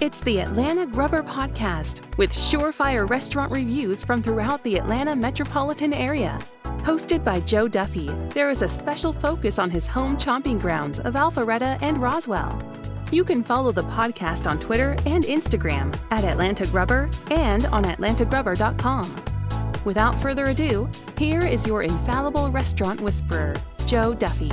It's the Atlanta Grubber Podcast with surefire restaurant reviews from throughout the Atlanta metropolitan area. Hosted by Joe Duffy, there is a special focus on his home chomping grounds of Alpharetta and Roswell. You can follow the podcast on Twitter and Instagram at Atlanta Grubber and on atlantagrubber.com. Without further ado, here is your infallible restaurant whisperer, Joe Duffy.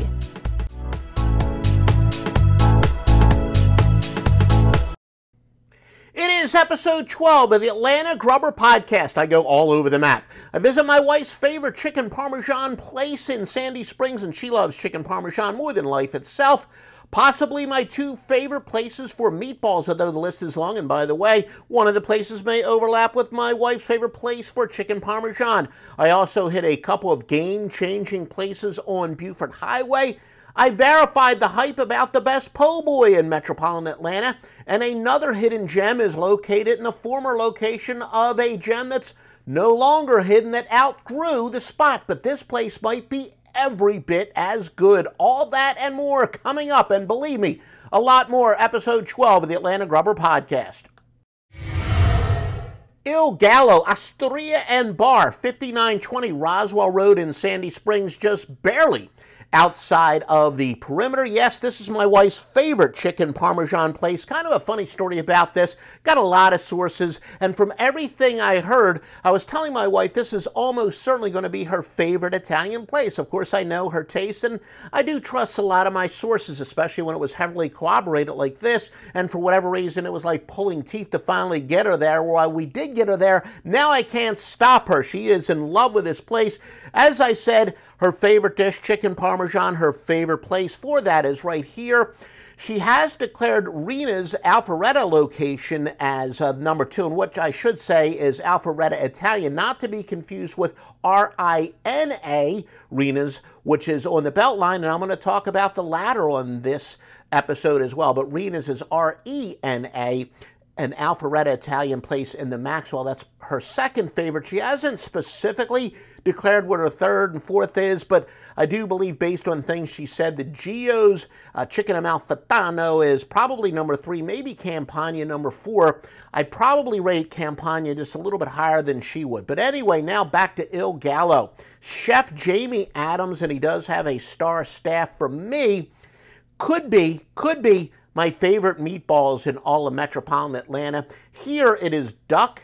It is episode 12 of the Atlanta Grubber Podcast. I go all over the map. I visit my wife's favorite chicken parmesan place in Sandy Springs, and she loves chicken parmesan more than life itself. Possibly my two favorite places for meatballs, although the list is long. And by the way, one of the places may overlap with my wife's favorite place for chicken parmesan. I also hit a couple of game changing places on Buford Highway. I verified the hype about the best po' boy in metropolitan Atlanta, and another hidden gem is located in the former location of a gem that's no longer hidden that outgrew the spot, but this place might be every bit as good. All that and more coming up, and believe me, a lot more. Episode 12 of the Atlanta Grubber Podcast. Il Gallo, Osteria and Bar, 5920 Roswell Road in Sandy Springs, just barely outside of the perimeter. Yes, this is my wife's favorite chicken parmesan place. Kind of a funny story about this. Got a lot of sources, and from everything I heard, I was telling my wife this is almost certainly going to be her favorite Italian place. Of course, I know her taste, and I do trust a lot of my sources, especially when it was heavily corroborated like this. And for whatever reason, it was like pulling teeth to finally get her there. While we did get her there, now I can't stop her. She is in love with this place. As I said, her favorite dish, chicken parmesan, her favorite place for that is right here. She has declared Rena's Alpharetta location as uh, number two, and what I should say is Alpharetta Italian, not to be confused with R I N A Rina's, which is on the Beltline, and I'm going to talk about the latter on this episode as well. But Rena's is R E N A an Alpharetta Italian place in the Maxwell. That's her second favorite. She hasn't specifically declared what her third and fourth is, but I do believe, based on things she said, the Gio's uh, Chicken Amalfitano is probably number three, maybe Campagna number four. I'd probably rate Campagna just a little bit higher than she would. But anyway, now back to Il Gallo. Chef Jamie Adams, and he does have a star staff for me, could be, could be my favorite meatballs in all of metropolitan Atlanta. Here it is duck,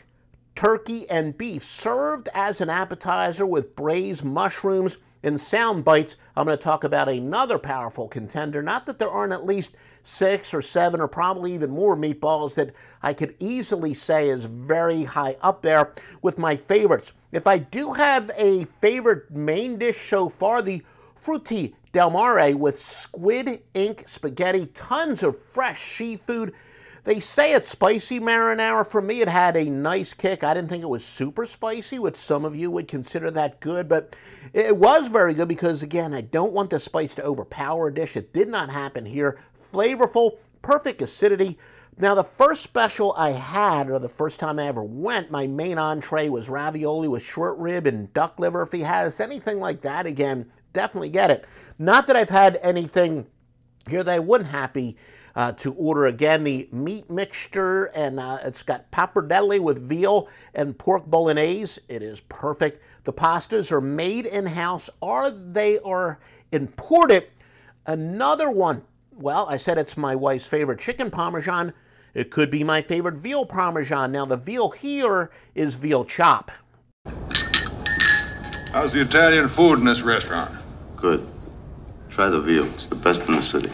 turkey, and beef served as an appetizer with braised mushrooms and sound bites. I'm going to talk about another powerful contender. Not that there aren't at least six or seven or probably even more meatballs that I could easily say is very high up there with my favorites. If I do have a favorite main dish so far, the frutti del mare with squid ink spaghetti, tons of fresh seafood. They say it's spicy marinara. For me, it had a nice kick. I didn't think it was super spicy, which some of you would consider that good, but it was very good because, again, I don't want the spice to overpower a dish. It did not happen here. Flavorful, perfect acidity. Now, the first special I had, or the first time I ever went, my main entree was ravioli with short rib and duck liver. If he has anything like that again, definitely get it. Not that I've had anything here that I wouldn't happy uh, to order again. The meat mixture, and uh, it's got pappardelle with veal and pork bolognese. It is perfect. The pastas are made in house, or they are imported. Another one. Well, I said it's my wife's favorite chicken parmesan. It could be my favorite veal parmesan. Now, the veal here is veal chop. How's the Italian food in this restaurant? Good. Try the veal. It's the best in the city.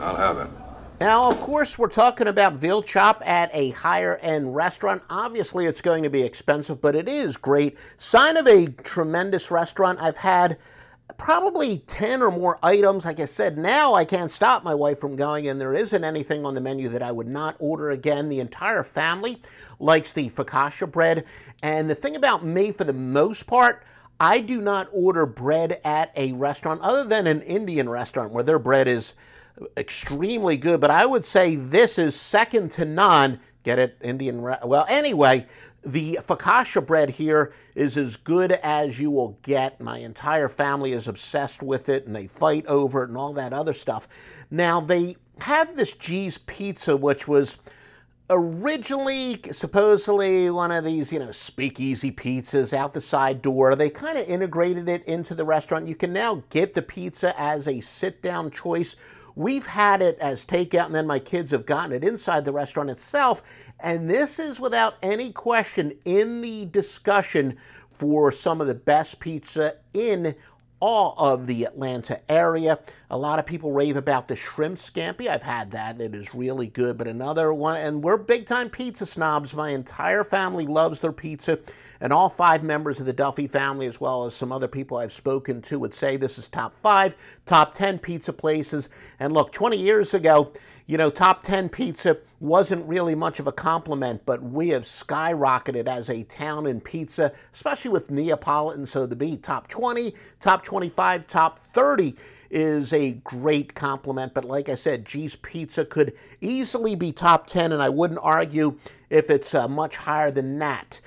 I'll have it. Now, of course, we're talking about veal chop at a higher end restaurant. Obviously, it's going to be expensive, but it is great. Sign of a tremendous restaurant. I've had probably 10 or more items. Like I said, now I can't stop my wife from going, and there isn't anything on the menu that I would not order again. The entire family likes the focaccia bread. And the thing about me, for the most part, I do not order bread at a restaurant other than an Indian restaurant where their bread is extremely good. But I would say this is second to none. Get it? Indian. Well, anyway, the focaccia bread here is as good as you will get. My entire family is obsessed with it and they fight over it and all that other stuff. Now, they have this G's Pizza, which was originally supposedly one of these, you know, speakeasy pizzas out the side door. They kind of integrated it into the restaurant. You can now get the pizza as a sit down choice. We've had it as takeout, and then my kids have gotten it inside the restaurant itself. And this is without any question in the discussion for some of the best pizza in all of the Atlanta area. A lot of people rave about the shrimp scampi. I've had that. It is really good. But another one, and we're big time pizza snobs. My entire family loves their pizza. And all five members of the Duffy family, as well as some other people I've spoken to, would say this is top five, top 10 pizza places. And look, 20 years ago, you know, top 10 pizza wasn't really much of a compliment, but we have skyrocketed as a town in pizza, especially with Neapolitan. So to be top 20, top 25, top 30 is a great compliment. But like I said, G's Pizza could easily be top 10, and I wouldn't argue if it's uh, much higher than that.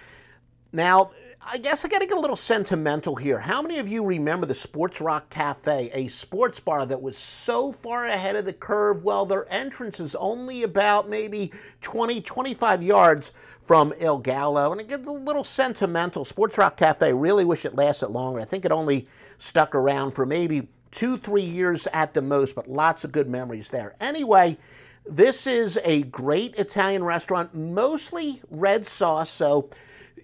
Now, I guess I got to get a little sentimental here. How many of you remember the Sports Rock Cafe, a sports bar that was so far ahead of the curve? Well, their entrance is only about maybe 20, 25 yards from Il Gallo, and it gets a little sentimental. Sports Rock Cafe, really wish it lasted longer. I think it only stuck around for maybe two, three years at the most, but lots of good memories there. Anyway, this is a great Italian restaurant, mostly red sauce, so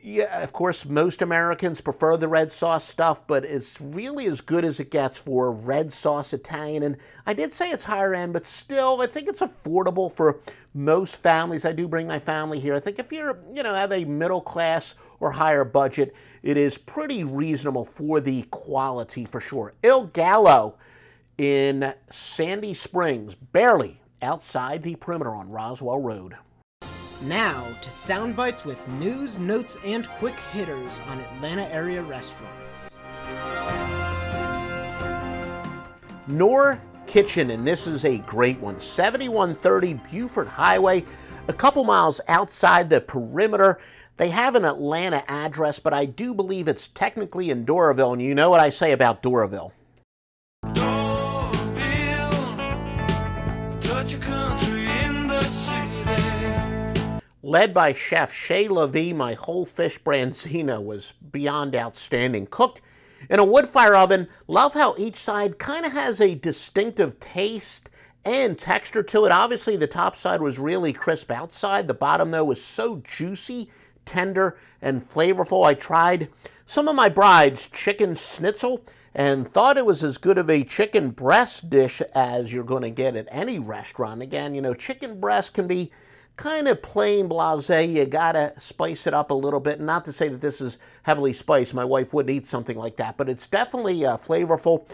yeah, of course, most Americans prefer the red sauce stuff, but it's really as good as it gets for red sauce Italian. And I did say it's higher end, but still, I think it's affordable for most families. I do bring my family here. I think if you're, you know, have a middle class or higher budget, it is pretty reasonable for the quality for sure. Il Gallo in Sandy Springs, barely outside the perimeter on Roswell Road. Now to sound bites with news, notes, and quick hitters on Atlanta area restaurants. Nur Kitchen, and this is a great one 7130 Buford Highway, a couple miles outside the perimeter. They have an Atlanta address, but I do believe it's technically in Doraville, and you know what I say about Doraville. Led by chef Shay Lavi, my whole fish branzino was beyond outstanding. Cooked in a wood fire oven, love how each side kind of has a distinctive taste and texture to it. Obviously, the top side was really crisp outside. The bottom, though, was so juicy, tender, and flavorful. I tried some of my bride's chicken schnitzel and thought it was as good of a chicken breast dish as you're going to get at any restaurant. Again, you know, chicken breast can be kind of plain blase. You gotta spice it up a little bit. Not to say that this is heavily spiced. My wife wouldn't eat something like that, but it's definitely uh, flavorful.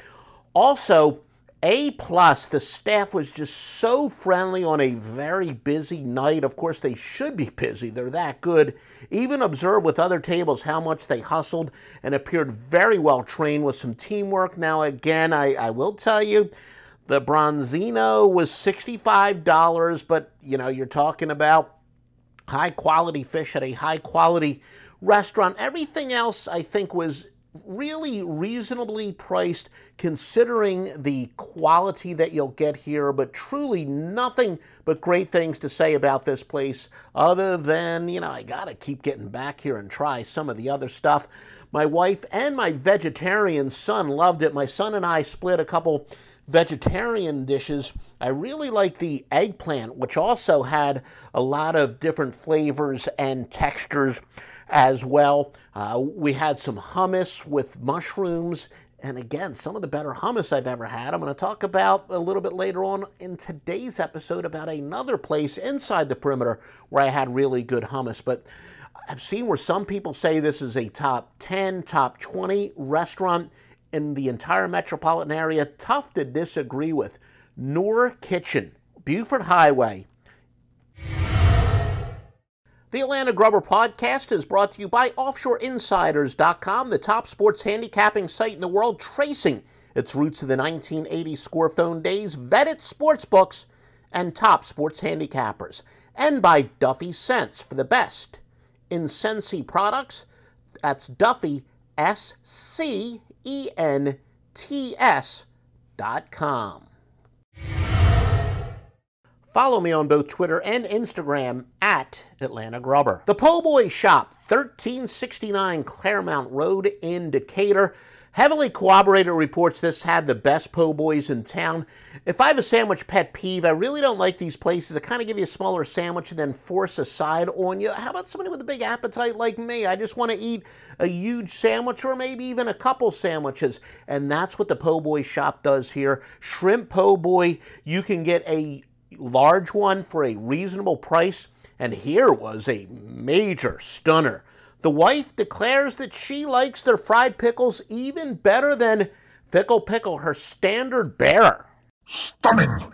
Also, a plus, the staff was just so friendly on a very busy night. Of course, they should be busy, they're that good. Even observe with other tables how much they hustled and appeared very well trained with some teamwork. Now, again, I, I will tell you, the branzino was $65, but you know, you're talking about high quality fish at a high quality restaurant. Everything else I think was really reasonably priced considering the quality that you'll get here, but truly nothing but great things to say about this place other than, you know, I gotta keep getting back here and try some of the other stuff. My wife and my vegetarian son loved it. My son and I split a couple vegetarian dishes, I really like the eggplant, which also had a lot of different flavors and textures as well. Uh, we had some hummus with mushrooms, and again, some of the better hummus I've ever had. I'm going to talk about a little bit later on in today's episode about another place inside the perimeter where I had really good hummus. But I've seen where some people say this is a top 10, top 20 restaurant in the entire metropolitan area. Tough to disagree with. Nur Kitchen, Buford Highway. The Atlanta Grubber podcast is brought to you by OffshoreInsiders.com, the top sports handicapping site in the world, tracing its roots to the 1980 score phone days, vetted sports books, and top sports handicappers. And by Duffy Scents for the best in Scentsy products. That's Duffy, S C E-N-T-S dot com. Follow me on both Twitter and Instagram at Atlanta Grubber. The Po' Boy Shop, 1369 Claremont Road in Decatur. Heavily Corroborated reports this had the best po' boys in town. If I have a sandwich pet peeve, I really don't like these places that kind of give you a smaller sandwich and then force a side on you. How about somebody with a big appetite like me? I just want to eat a huge sandwich or maybe even a couple sandwiches. And that's what the po' boy shop does here. Shrimp po' boy, you can get a large one for a reasonable price. And here was a major stunner. The wife declares that she likes their fried pickles even better than Fickle Pickle, her standard bearer. Stunning!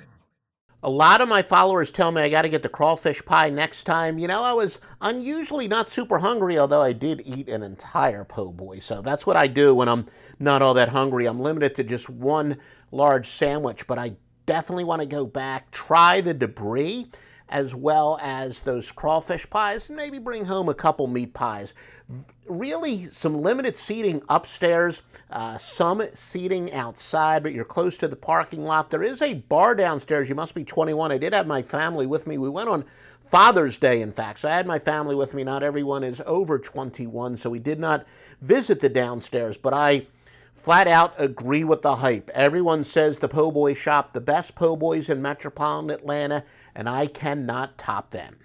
A lot of my followers tell me I got to get the crawfish pie next time. You know, I was unusually not super hungry, although I did eat an entire po' boy. So that's what I do when I'm not all that hungry. I'm limited to just one large sandwich, but I definitely want to go back, try the debris as well as those crawfish pies, and maybe bring home a couple meat pies. Really, some limited seating upstairs, uh, some seating outside, but you're close to the parking lot. There is a bar downstairs. You must be 21. I did have my family with me. We went on Father's Day, in fact. So I had my family with me. Not everyone is over 21, so we did not visit the downstairs, but I flat out agree with the hype. Everyone says the Po' Boy shop, the best Po' Boys in metropolitan Atlanta, and I cannot top them.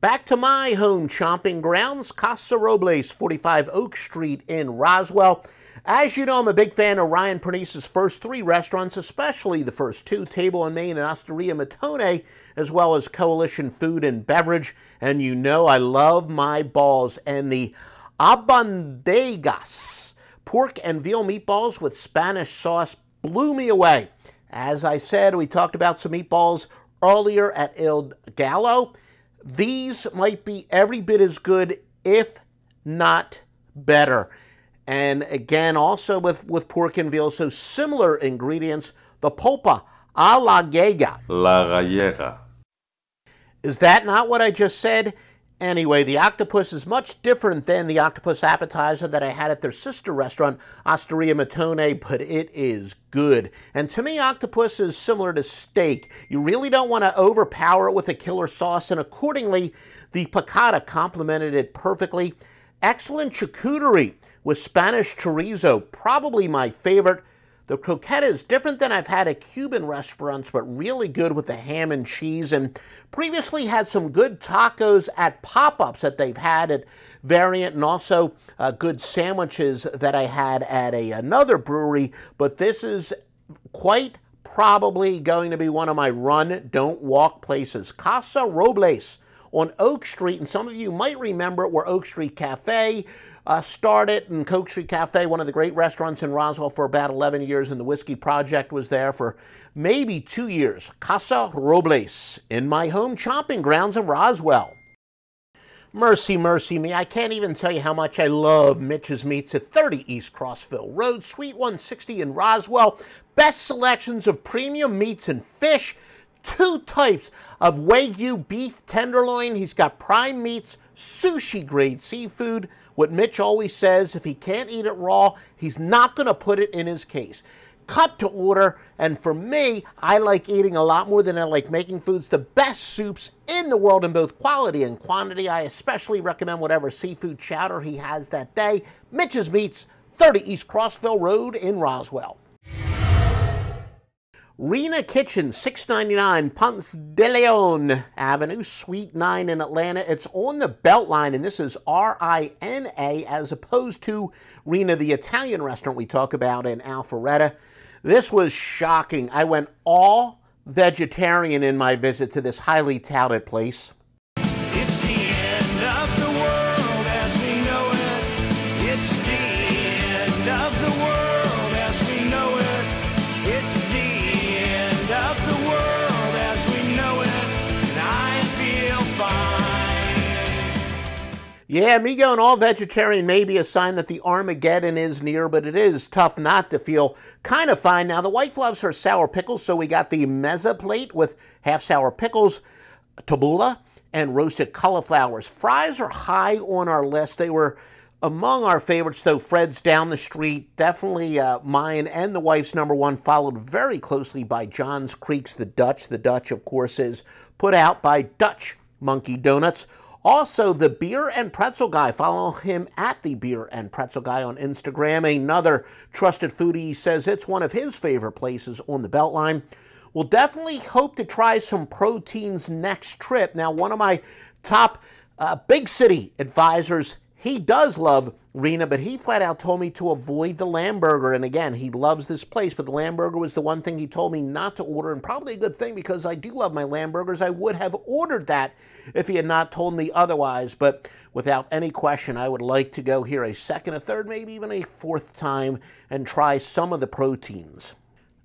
Back to my home chomping grounds, Casa Robles, 45 Oak Street in Roswell. As you know, I'm a big fan of Ryan Pernice's first three restaurants, especially the first two, Table and Main and Osteria Mattone, as well as Coalition Food and Beverage. And you know I love my balls and the albondigas pork and veal meatballs with Spanish sauce blew me away. As I said, we talked about some meatballs earlier at Il Gallo. These might be every bit as good, if not better. And again, also with, with pork and veal, so similar ingredients. The pulpo a la gallega. La gallega. Is that not what I just said? Anyway, the octopus is much different than the octopus appetizer that I had at their sister restaurant, Osteria Mattone, but it is good. And to me, octopus is similar to steak. You really don't want to overpower it with a killer sauce, and accordingly, the piccata complemented it perfectly. Excellent charcuterie with Spanish chorizo, probably my favorite. The croquette is different than I've had at Cuban restaurants, but really good with the ham and cheese. And previously had some good tacos at pop ups that they've had at Variant, and also uh, good sandwiches that I had at a, another brewery. But this is quite probably going to be one of my run, don't walk places. Casa Robles on Oak Street, and some of you might remember it where Oak Street Cafe uh, started in Coke Street Cafe, one of the great restaurants in Roswell for about 11 years, and the Whiskey Project was there for maybe two years. Casa Robles, in my home chopping grounds of Roswell. Mercy, mercy me. I can't even tell you how much I love Mitch's Meats at 30 East Crossville Road, Suite 160 in Roswell. Best selections of premium meats and fish. Two types of Wagyu beef tenderloin. He's got prime meats, sushi grade seafood. What Mitch always says if he can't eat it raw, he's not going to put it in his case. Cut to order, and for me, I like eating a lot more than I like making foods. The best soups in the world in both quality and quantity. I especially recommend whatever seafood chowder he has that day. Mitch's Meats, 30 East Crossville Road in Roswell. Rina Kitchen, 699 Ponce de Leon Avenue, Suite 9 in Atlanta. It's on the Beltline, and this is R I N A as opposed to Rena, the Italian restaurant we talk about in Alpharetta. This was shocking. I went all vegetarian in my visit to this highly touted place. Yeah, me going all vegetarian may be a sign that the Armageddon is near, but it is tough not to feel kind of fine. Now, the wife loves her sour pickles, so we got the mezza plate with half sour pickles, tabbouleh, and roasted cauliflowers. Fries are high on our list. They were Among our favorites, though, Fred's down the street, definitely uh, mine and the wife's number one, followed very closely by John's Creeks, the Dutch. The Dutch, of course, is put out by Dutch Monkey Donuts. Also, the Beer and Pretzel Guy. Follow him at the Beer and Pretzel Guy on Instagram. Another trusted foodie says it's one of his favorite places on the Beltline. We'll definitely hope to try some proteins next trip. Now, one of my top uh, big city advisors he does love Rina, but he flat out told me to avoid the Lamburger. And again, he loves this place, but the Lamburger was the one thing he told me not to order, and probably a good thing because I do love my Lamburgers. I would have ordered that if he had not told me otherwise. But without any question, I would like to go here a second, a third, maybe even a fourth time and try some of the proteins.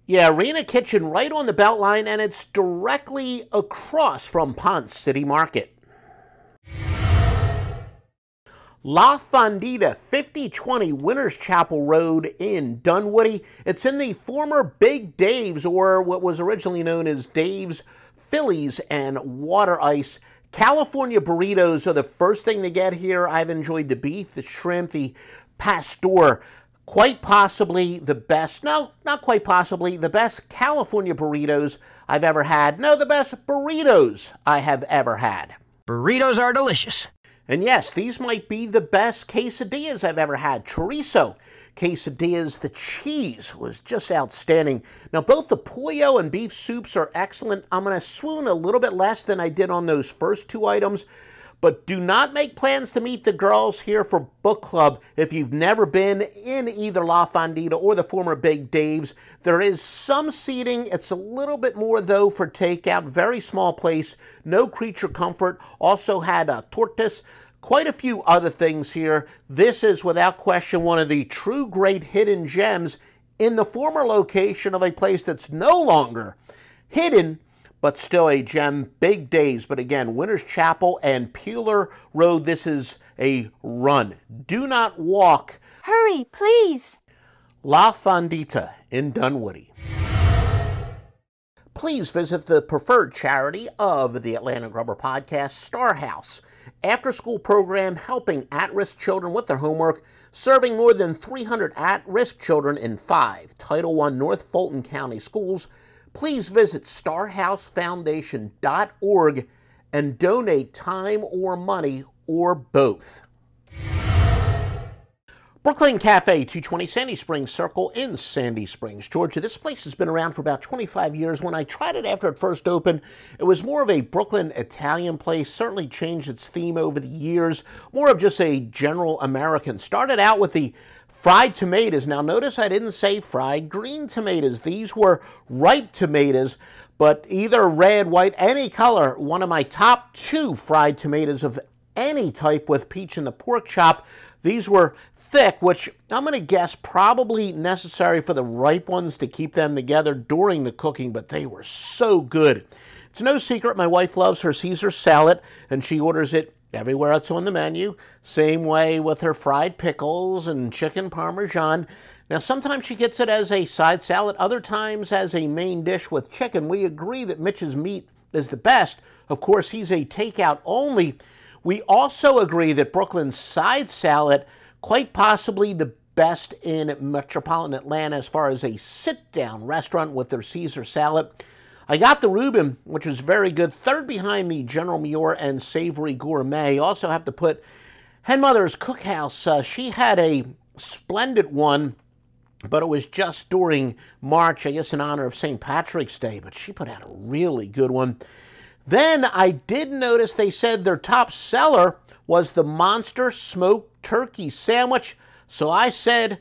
Yeah, Rina Kitchen right on the Beltline, and it's directly across from Ponce City Market. La Fondita, 5020 Winters Chapel Road in Dunwoody. It's in the former Big Dave's, or what was originally known as Dave's Phillies and Water Ice. California burritos are the first thing to get here. I've enjoyed the beef, the shrimp, the pastor. Quite possibly the best, no, not quite possibly, the best California burritos I've ever had. No, the best burritos I have ever had. Burritos are delicious. And yes, these might be the best quesadillas I've ever had. Chorizo quesadillas, the cheese was just outstanding. Now, both the pollo and beef soups are excellent. I'm going to swoon a little bit less than I did on those first two items. But do not make plans to meet the girls here for book club if you've never been in either La Fondita or the former Big Dave's. There is some seating. It's a little bit more, though, for takeout. Very small place. No creature comfort. Also had a tortas. Quite a few other things here. This is, without question, one of the true great hidden gems in the former location of a place that's no longer hidden but still a gem. Big Dave's, but again, Winters Chapel and Peeler Road. This is a run. Do not walk. Hurry, please. La Fondita in Dunwoody. Please visit the preferred charity of the Atlanta Grubber podcast, Star House, after school program helping at risk children with their homework, serving more than 300 at risk children in five Title I North Fulton County schools please visit starhousefoundation.org and donate time or money or both. Brooklyn Cafe, 220 Sandy Springs Circle in Sandy Springs, Georgia. This place has been around for about 25 years. When I tried it after it first opened, it was more of a Brooklyn Italian place, certainly changed its theme over the years, more of just a general American. Started out with the Fried tomatoes. Now, notice I didn't say fried green tomatoes. These were ripe tomatoes, but either red, white, any color. One of my top two fried tomatoes of any type with peach and the pork chop. These were thick, which I'm going to guess probably necessary for the ripe ones to keep them together during the cooking, but they were so good. It's no secret my wife loves her Caesar salad, and she orders it everywhere else on the menu. Same way with her fried pickles and chicken parmesan. Now, sometimes she gets it as a side salad, other times as a main dish with chicken. We agree that Mitch's meat is the best. Of course, he's a takeout only. We also agree that Brooklyn's side salad, quite possibly the best in metropolitan Atlanta as far as a sit down restaurant with their Caesar salad. I got the Reuben, which was very good, third behind me, General Muir and Savory Gourmet. Also have to put Hen Mother's Cookhouse. Uh, she had a splendid one, but it was just during March, I guess in honor of St. Patrick's Day, but she put out a really good one. Then I did notice they said their top seller was the Monster Smoked Turkey Sandwich, so I said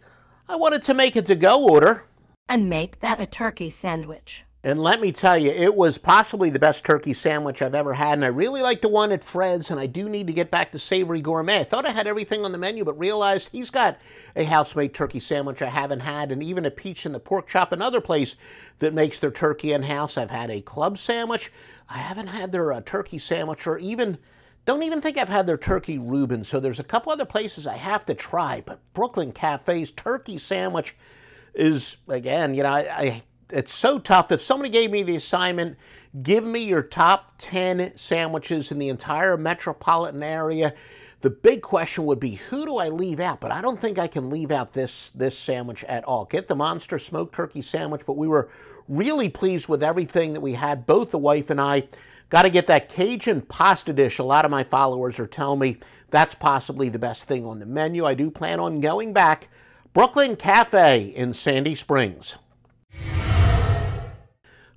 I wanted to make a to go order. And make that a turkey sandwich. And let me tell you, it was possibly the best turkey sandwich I've ever had. And I really like the one at Fred's, and I do need to get back to Savory Gourmet. I thought I had everything on the menu, but realized he's got a house made turkey sandwich I haven't had, and even a peach in the pork chop, another place that makes their turkey in house. I've had a club sandwich. I haven't had their uh, turkey sandwich, or even, don't even think I've had their turkey Reuben. So there's a couple other places I have to try, but Brooklyn Cafe's turkey sandwich is, again, you know, I, I it's so tough. If somebody gave me the assignment, give me your top 10 sandwiches in the entire metropolitan area The big question would be who do I leave out? But I don't think I can leave out this this sandwich at all. Get the monster smoked turkey sandwich, but we were really pleased with everything that we had. Both the wife and I got to get that Cajun pasta dish. A lot of my followers are telling me that's possibly the best thing on the menu. I do plan on going back. Brooklyn Cafe in Sandy Springs.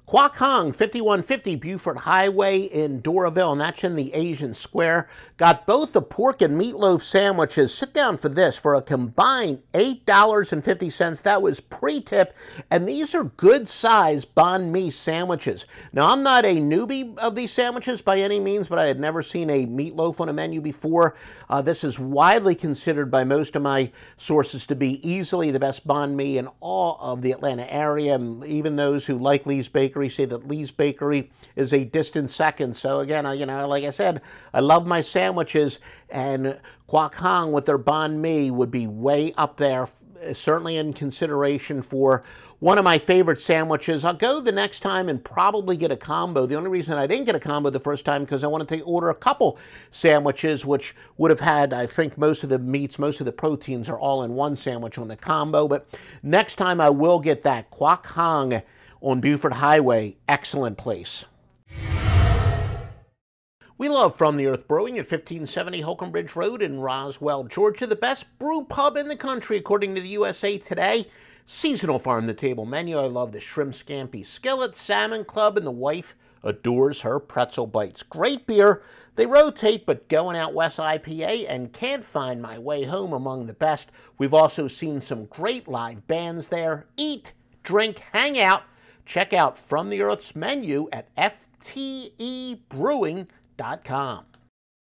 Hong, 5150 Buford Highway in Doraville, and that's in the Asian Square. Got both the pork and meatloaf sandwiches. Sit down for this for a combined $8.50. That was pre tip, and these are good size banh mi sandwiches. Now, I'm not a newbie of these sandwiches by any means, but I had never seen a meatloaf on a menu before. Uh, this is widely considered by most of my sources to be easily the best banh mi in all of the Atlanta area, and even those who like Lee's Bakery say that Lee's Bakery is a distant second. So again, you know, like I said, I love my sandwiches, and Quoc Huong with their banh mi would be way up there, certainly in consideration for one of my favorite sandwiches. I'll go the next time and probably get a combo. The only reason I didn't get a combo the first time because I wanted to order a couple sandwiches, which would have had, I think, most of the meats, most of the proteins are all in one sandwich on the combo. But next time I will get that Quoc Huong on Buford Highway. Excellent place. We love From the Earth Brewing at 1570 Holcomb Bridge Road in Roswell, Georgia. The best brew pub in the country, according to the USA Today. Seasonal farm to table menu. I love the shrimp scampi skillet, salmon club, and the wife adores her pretzel bites. Great beer. They rotate, but going out west IPA and can't find my way home among the best. We've also seen some great live bands there. Eat, drink, hang out. Check out From the Earth's menu at ftebrewing.com.